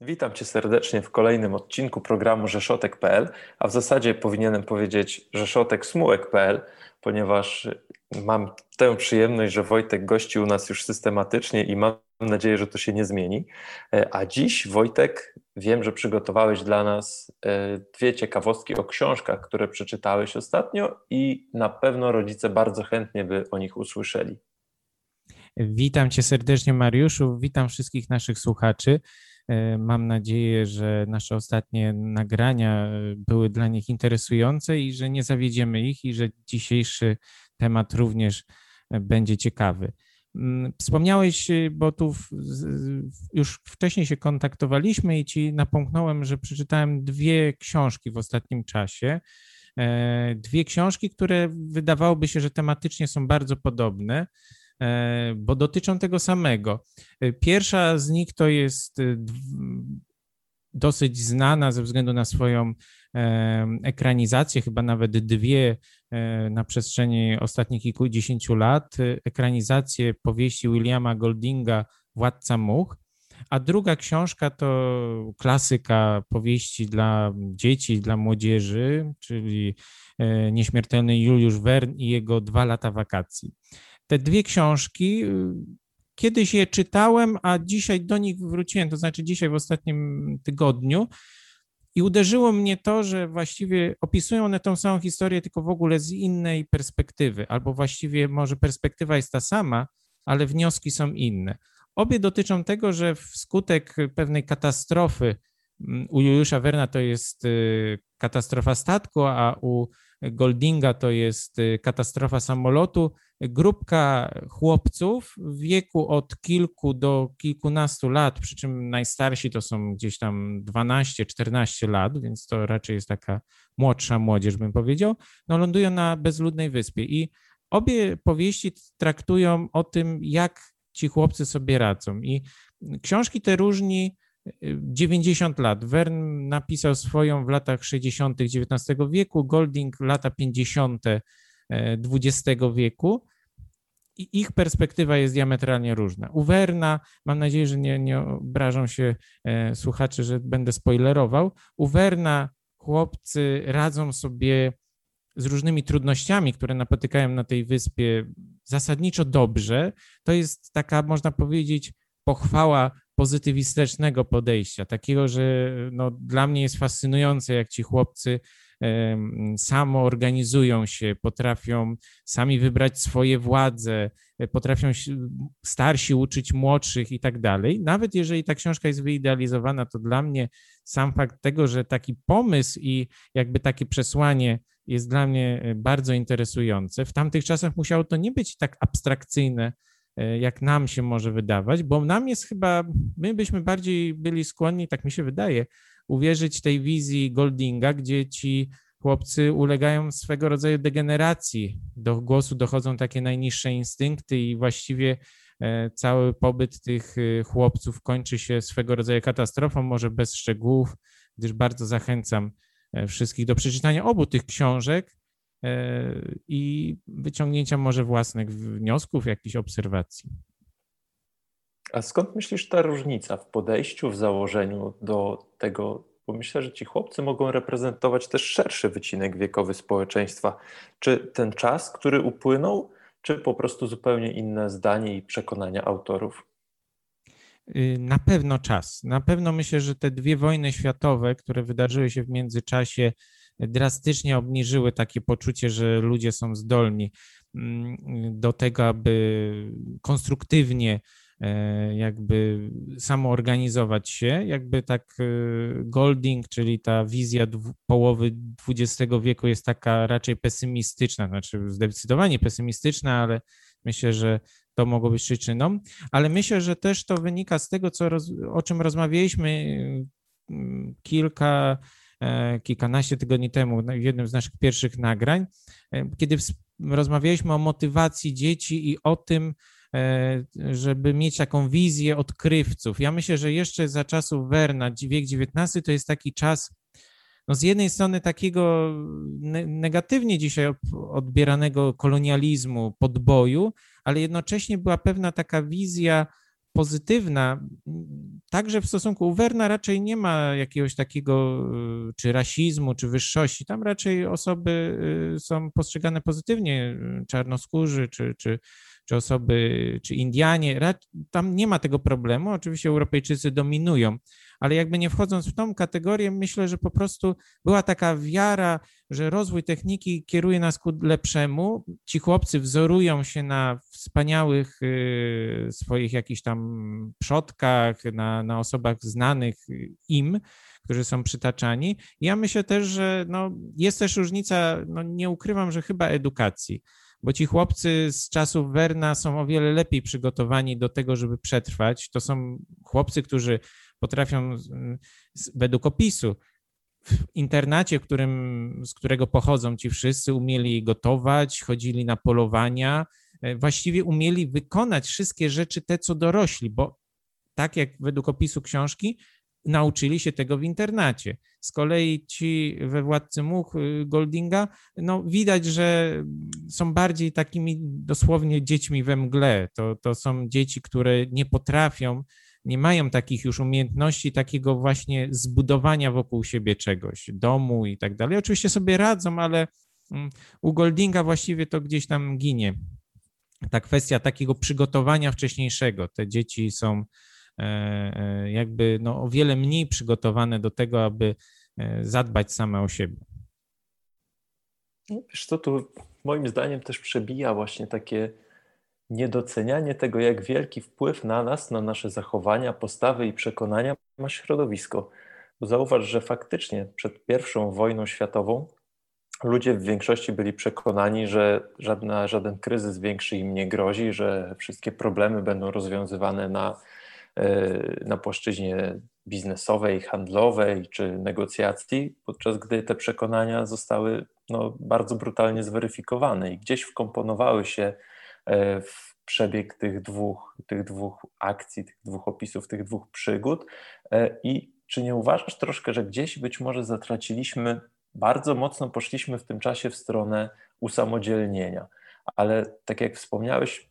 Witam Cię serdecznie w kolejnym odcinku programu Rzeszotek.pl, a w zasadzie powinienem powiedzieć Rzeszotek-Smułek.pl, ponieważ mam tę przyjemność, że Wojtek gości u nas już systematycznie i mam nadzieję, że to się nie zmieni. E, a dziś, Wojtek, wiem, że przygotowałeś dla nas e, dwie ciekawostki o książkach, które przeczytałeś ostatnio i na pewno rodzice bardzo chętnie by o nich usłyszeli. Witam Cię serdecznie, Mariuszu. Witam wszystkich naszych słuchaczy. E, mam nadzieję, że nasze ostatnie nagrania e, były dla nich interesujące i że nie zawiedziemy ich i że dzisiejszy temat również e, będzie ciekawy. Mm, wspomniałeś, bo tu już wcześniej się kontaktowaliśmy i ci napomknąłem, że przeczytałem dwie książki w ostatnim czasie. Dwie książki, które wydawałoby się, że tematycznie są bardzo podobne. E, bo dotyczą tego samego. E, pierwsza z nich to jest e, dosyć znana ze względu na swoją ekranizację, chyba nawet dwie na przestrzeni ostatnich kilkudziesięciu lat, ekranizację powieści Williama Goldinga Władca Much, a druga książka to klasyka powieści dla dzieci, dla młodzieży, czyli Nieśmiertelny Juliusz Wern i jego Dwa lata wakacji te dwie książki. Kiedyś je czytałem, a dzisiaj do nich wróciłem, to znaczy dzisiaj w ostatnim tygodniu. I uderzyło mnie to, że właściwie opisują one tą samą historię, tylko w ogóle z innej perspektywy, albo właściwie może perspektywa jest ta sama, ale wnioski są inne. Obie dotyczą tego, że wskutek pewnej katastrofy, mm, u Juliusza Werna to jest y, katastrofa statku, a u Goldinga to jest y, katastrofa samolotu, grupka chłopców w wieku od kilku do kilkunastu lat, przy czym najstarsi to są gdzieś tam 12-14 lat, więc to raczej jest taka młodsza młodzież, bym powiedział, no lądują na bezludnej wyspie i obie powieści traktują o tym, jak ci chłopcy sobie radzą i książki te różni 90 lat. Wern napisał swoją w latach 60. XIX wieku, Golding lata 50. XX wieku i ich perspektywa jest diametralnie różna. U Werna, mam nadzieję, że nie, nie obrażą się e, słuchacze, że będę spoilerował, u Werna chłopcy radzą sobie z różnymi trudnościami, które napotykają na tej wyspie zasadniczo dobrze. To jest taka, można powiedzieć, pochwała pozytywistycznego podejścia, takiego, że no, dla mnie jest fascynujące, jak ci chłopcy samo organizują się, potrafią sami wybrać swoje władze, e, potrafią starsi uczyć młodszych i tak dalej. Nawet jeżeli ta książka jest wyidealizowana, to dla mnie sam fakt tego, że taki pomysł i jakby takie przesłanie jest dla mnie e, bardzo interesujące. W tamtych czasach musiało to nie być tak abstrakcyjne, e, jak nam się może wydawać, bo nam jest chyba, my byśmy bardziej byli skłonni, tak mi się wydaje, uwierzyć tej wizji Goldinga, gdzie ci chłopcy ulegają swego rodzaju degeneracji. Do głosu dochodzą takie najniższe instynkty i właściwie e, cały pobyt tych e, chłopców kończy się swego rodzaju katastrofą, może bez szczegółów, gdyż bardzo zachęcam e, wszystkich do przeczytania obu tych książek i wyciągnięcia może własnych wniosków, jakichś obserwacji. A skąd myślisz ta różnica w podejściu, w założeniu do tego? Bo myślę, że ci chłopcy mogą reprezentować też szerszy wycinek wiekowy społeczeństwa. Czy ten czas, który upłynął, czy po prostu zupełnie inne zdanie i przekonania autorów? Y, na pewno czas. Na pewno myślę, że te dwie wojny światowe, które wydarzyły się w międzyczasie, drastycznie obniżyły takie poczucie, że ludzie są zdolni mm, do tego, aby konstruktywnie jakby samoorganizować się, jakby tak e, Golding, czyli ta wizja połowy XX wieku jest taka raczej pesymistyczna, znaczy zdecydowanie pesymistyczna, ale myślę, że to mogło być przyczyną, ale myślę, że też to wynika z tego, co, o czym rozmawialiśmy mm, kilka, e, kilkanaście tygodni temu w jednym z naszych pierwszych nagrań, kiedy rozmawialiśmy o motywacji dzieci i o tym, E, żeby mieć taką wizję odkrywców. Ja myślę, że jeszcze za czasów Werna, wiek XIX, to jest taki czas, no z jednej strony takiego negatywnie dzisiaj odbieranego kolonializmu, podboju, ale jednocześnie była pewna taka wizja pozytywna, także w stosunku Werna raczej nie ma jakiegoś takiego czy rasizmu, czy wyższości. Tam raczej osoby są postrzegane pozytywnie, czarnoskórzy, czy, czy, czy osoby, czy Indianie. Tam nie ma tego problemu. Oczywiście Europejczycy dominują, ale jakby nie wchodząc w tą kategorię, myślę, że po prostu była taka wiara, że rozwój techniki kieruje nas ku lepszemu. Ci chłopcy wzorują się na wspaniałych y, swoich jakichś tam przodkach, na, na osobach znanych im, którzy są przytaczani. Ja myślę też, że no, jest też różnica, no, nie ukrywam, że chyba edukacji bo ci chłopcy z czasów Werna są o wiele lepiej przygotowani do tego, żeby przetrwać. To są chłopcy, którzy potrafią według opisu w internacie, którym, z którego pochodzą ci wszyscy, umieli gotować, chodzili na polowania, e, właściwie umieli wykonać wszystkie rzeczy te, co dorośli, bo tak jak według opisu książki, nauczyli się tego w internacie. Z kolei ci we Władcy Much y, Goldinga, no widać, że są bardziej takimi dosłownie dziećmi we mgle. To, to są dzieci, które nie potrafią, nie mają takich już umiejętności, takiego właśnie zbudowania wokół siebie czegoś, domu i tak dalej. Oczywiście sobie radzą, ale mm, u Goldinga właściwie to gdzieś tam ginie. Ta kwestia takiego przygotowania wcześniejszego. Te dzieci są jakby no, o wiele mniej przygotowane do tego, aby e, zadbać same o siebie. No, wiesz co, tu moim zdaniem też przebija właśnie takie niedocenianie tego, jak wielki wpływ na nas, na nasze zachowania, postawy i przekonania ma środowisko. Bo zauważ, że faktycznie przed pierwszą wojną światową ludzie w większości byli przekonani, że żadna, żaden kryzys większy im nie grozi, że wszystkie problemy będą rozwiązywane na na płaszczyźnie biznesowej, handlowej czy negocjacji, podczas gdy te przekonania zostały no, bardzo brutalnie zweryfikowane i gdzieś wkomponowały się e, w przebieg tych dwóch, tych dwóch akcji, tych dwóch opisów, tych dwóch przygód. E, I czy nie uważasz troszkę, że gdzieś być może zatraciliśmy, bardzo mocno poszliśmy w tym czasie w stronę usamodzielnienia? Ale tak jak wspomniałeś,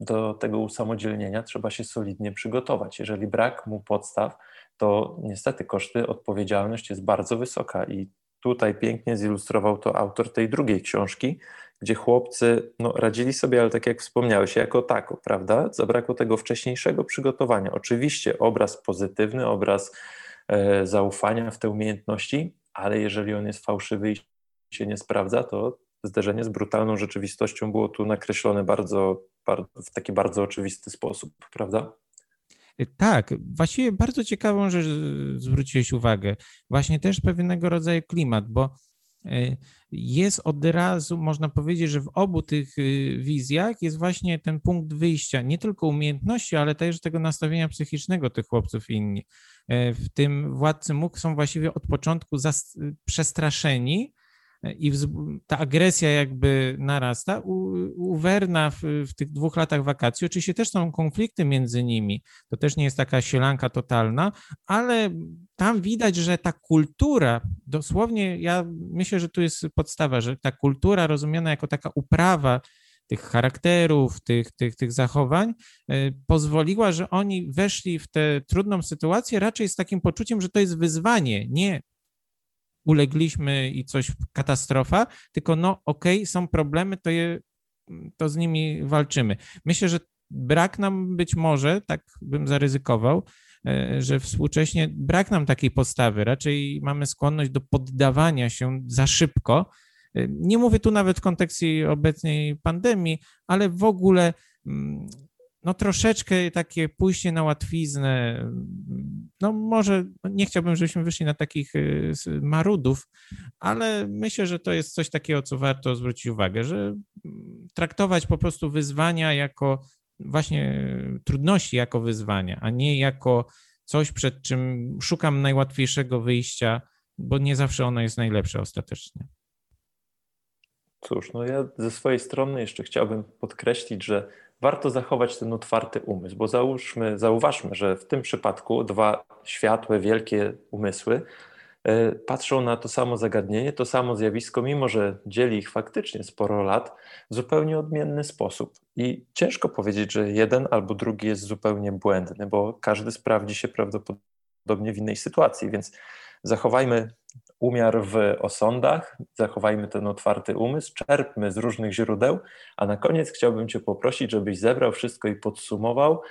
do tego usamodzielnienia trzeba się solidnie przygotować. Jeżeli brak mu podstaw, to niestety koszty, odpowiedzialność jest bardzo wysoka i tutaj pięknie zilustrował to autor tej drugiej książki, gdzie chłopcy no, radzili sobie, ale tak jak wspomniałeś, jako tako, prawda? Zabrakło tego wcześniejszego przygotowania. Oczywiście obraz pozytywny, obraz e, zaufania w te umiejętności, ale jeżeli on jest fałszywy i się nie sprawdza, to zderzenie z brutalną rzeczywistością było tu nakreślone bardzo, bardzo, w taki bardzo oczywisty sposób, prawda? Tak, właściwie bardzo ciekawą rzecz zwróciłeś uwagę. Właśnie też pewnego rodzaju klimat, bo e, jest od razu, można powiedzieć, że w obu tych wizjach jest właśnie ten punkt wyjścia, nie tylko umiejętności, ale też tego nastawienia psychicznego tych chłopców inni. W tym władcy mógł są właściwie od początku przestraszeni, i ta agresja jakby narasta. U, u Werna w, w, tych dwóch latach wakacji oczywiście też są konflikty między nimi. To też nie jest taka sielanka totalna, ale tam widać, że ta kultura, dosłownie ja myślę, że tu jest podstawa, że ta kultura rozumiana jako taka uprawa tych charakterów, tych, tych, tych zachowań, e, pozwoliła, że oni weszli w tę trudną sytuację raczej z takim poczuciem, że to jest wyzwanie, nie ulegliśmy i coś, katastrofa, tylko no okej, okay, są problemy, to, je, to z nimi walczymy. Myślę, że brak nam być może, tak bym zaryzykował, e, że współcześnie brak nam takiej postawy. Raczej mamy skłonność do poddawania się za szybko. E, nie mówię tu nawet w kontekście obecnej pandemii, ale w ogóle mm, no troszeczkę takie pójście na łatwiznę, no może nie chciałbym, żebyśmy wyszli na takich y, marudów, ale myślę, że to jest coś takiego, co warto zwrócić uwagę, że traktować po prostu wyzwania jako właśnie trudności jako wyzwania, a nie jako coś, przed czym szukam najłatwiejszego wyjścia, bo nie zawsze ono jest najlepsze ostatecznie. Cóż, no ja ze swojej strony jeszcze chciałbym podkreślić, że warto zachować ten otwarty umysł, bo załóżmy, zauważmy, że w tym przypadku dwa światłe, wielkie umysły e, patrzą na to samo zagadnienie, to samo zjawisko, mimo że dzieli ich faktycznie sporo lat, w zupełnie odmienny sposób. I ciężko powiedzieć, że jeden albo drugi jest zupełnie błędny, bo każdy sprawdzi się prawdopodobnie w innej sytuacji, więc zachowajmy umiar w osądach, zachowajmy ten otwarty umysł, czerpmy z różnych źródeł, a na koniec chciałbym Cię poprosić, żebyś zebrał wszystko i podsumował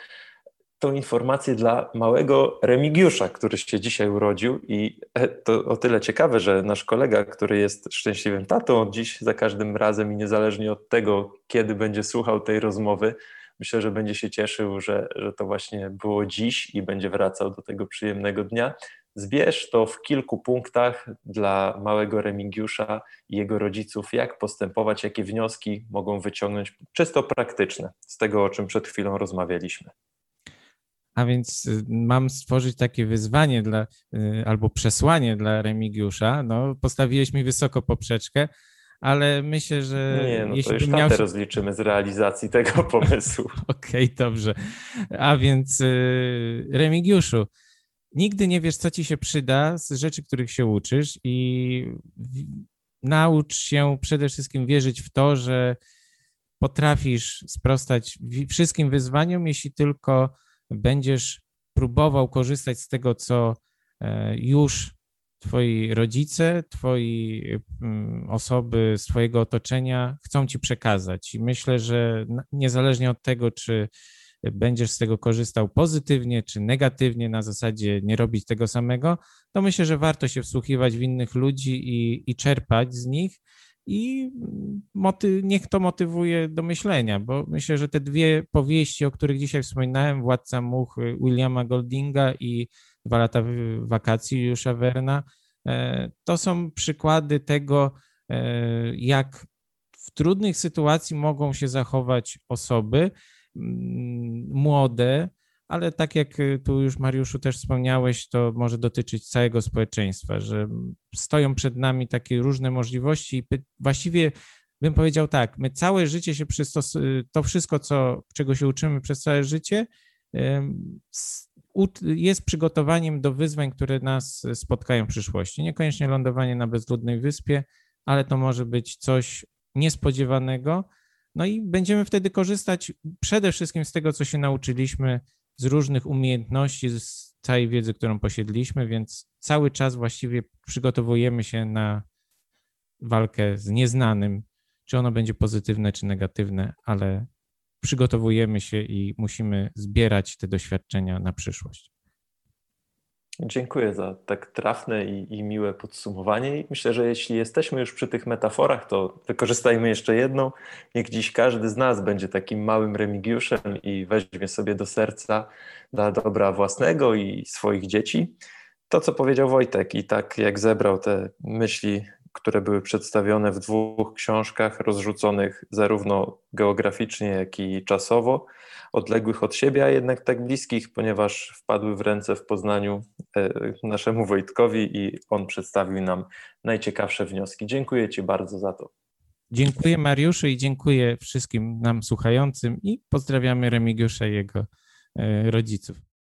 tą informację dla małego Remigiusza, który się dzisiaj urodził. I e, to o tyle ciekawe, że nasz kolega, który jest szczęśliwym tatą dziś za każdym razem i niezależnie od tego, kiedy będzie słuchał tej rozmowy, myślę, że będzie się cieszył, że, że to właśnie było dziś i będzie wracał do tego przyjemnego dnia. Zbierz to w kilku punktach dla małego Remigiusza i jego rodziców, jak postępować, jakie wnioski mogą wyciągnąć czysto praktyczne z tego, o czym przed chwilą rozmawialiśmy. A więc y, mam stworzyć takie wyzwanie dla, y, albo przesłanie dla Remigiusza. No, postawiłeś mi wysoko poprzeczkę, ale myślę, że. Nie, no jeśli to już miał... rozliczymy z realizacji tego pomysłu. Okej, okay, dobrze. A więc y, Remigiuszu, nigdy nie wiesz, co ci się przyda z rzeczy, których się uczysz, i naucz się przede wszystkim wierzyć w to, że potrafisz sprostać wszystkim wyzwaniom, jeśli tylko będziesz próbował korzystać z tego, co e, już twoi rodzice, twoi mm, osoby z twojego otoczenia chcą ci przekazać. I myślę, że niezależnie od tego, czy będziesz z tego korzystał pozytywnie czy negatywnie, na zasadzie nie robić tego samego, to myślę, że warto się wsłuchiwać w innych ludzi i, i czerpać z nich. I moty, niech to motywuje do myślenia, bo myślę, że te dwie powieści, o których dzisiaj wspominałem, Władca Much Williama Goldinga i Dwa lata wakacji Jusza Werna, e, to są przykłady tego, e, jak w trudnych sytuacji mogą się zachować osoby młode, ale tak jak y, tu już Mariuszu też wspomniałeś, to może dotyczyć całego społeczeństwa, że stoją przed nami takie różne możliwości i właściwie bym powiedział tak, my całe życie się przystosujemy, to wszystko, co, czego się uczymy przez całe życie, jest przygotowaniem do wyzwań, które nas spotkają w przyszłości. Niekoniecznie lądowanie na bezludnej wyspie, ale to może być coś niespodziewanego. No i będziemy wtedy korzystać przede wszystkim z tego, co się nauczyliśmy z różnych umiejętności, z całej wiedzy, którą posiedliśmy, więc cały czas właściwie przygotowujemy się na walkę z nieznanym, czy ono będzie pozytywne, czy negatywne, ale przygotowujemy się i musimy zbierać te doświadczenia na przyszłość. Dziękuję za tak trafne i, i, miłe podsumowanie. Myślę, że jeśli jesteśmy już przy tych metaforach, to wykorzystajmy jeszcze jedną. Niech dziś każdy z nas będzie takim małym Remigiuszem i weźmie sobie do serca dla dobra własnego i swoich dzieci. To, co powiedział Wojtek, i tak jak zebrał te myśli które były przedstawione w dwóch książkach, rozrzuconych zarówno geograficznie, jak i czasowo, odległych od siebie, a jednak tak bliskich, ponieważ wpadły w ręce w Poznaniu e, naszemu Wojtkowi i on przedstawił nam najciekawsze wnioski. Dziękuję Ci bardzo za to. Dziękuję Mariuszu i dziękuję wszystkim nam słuchającym i pozdrawiamy Remigiusza i jego e, rodziców.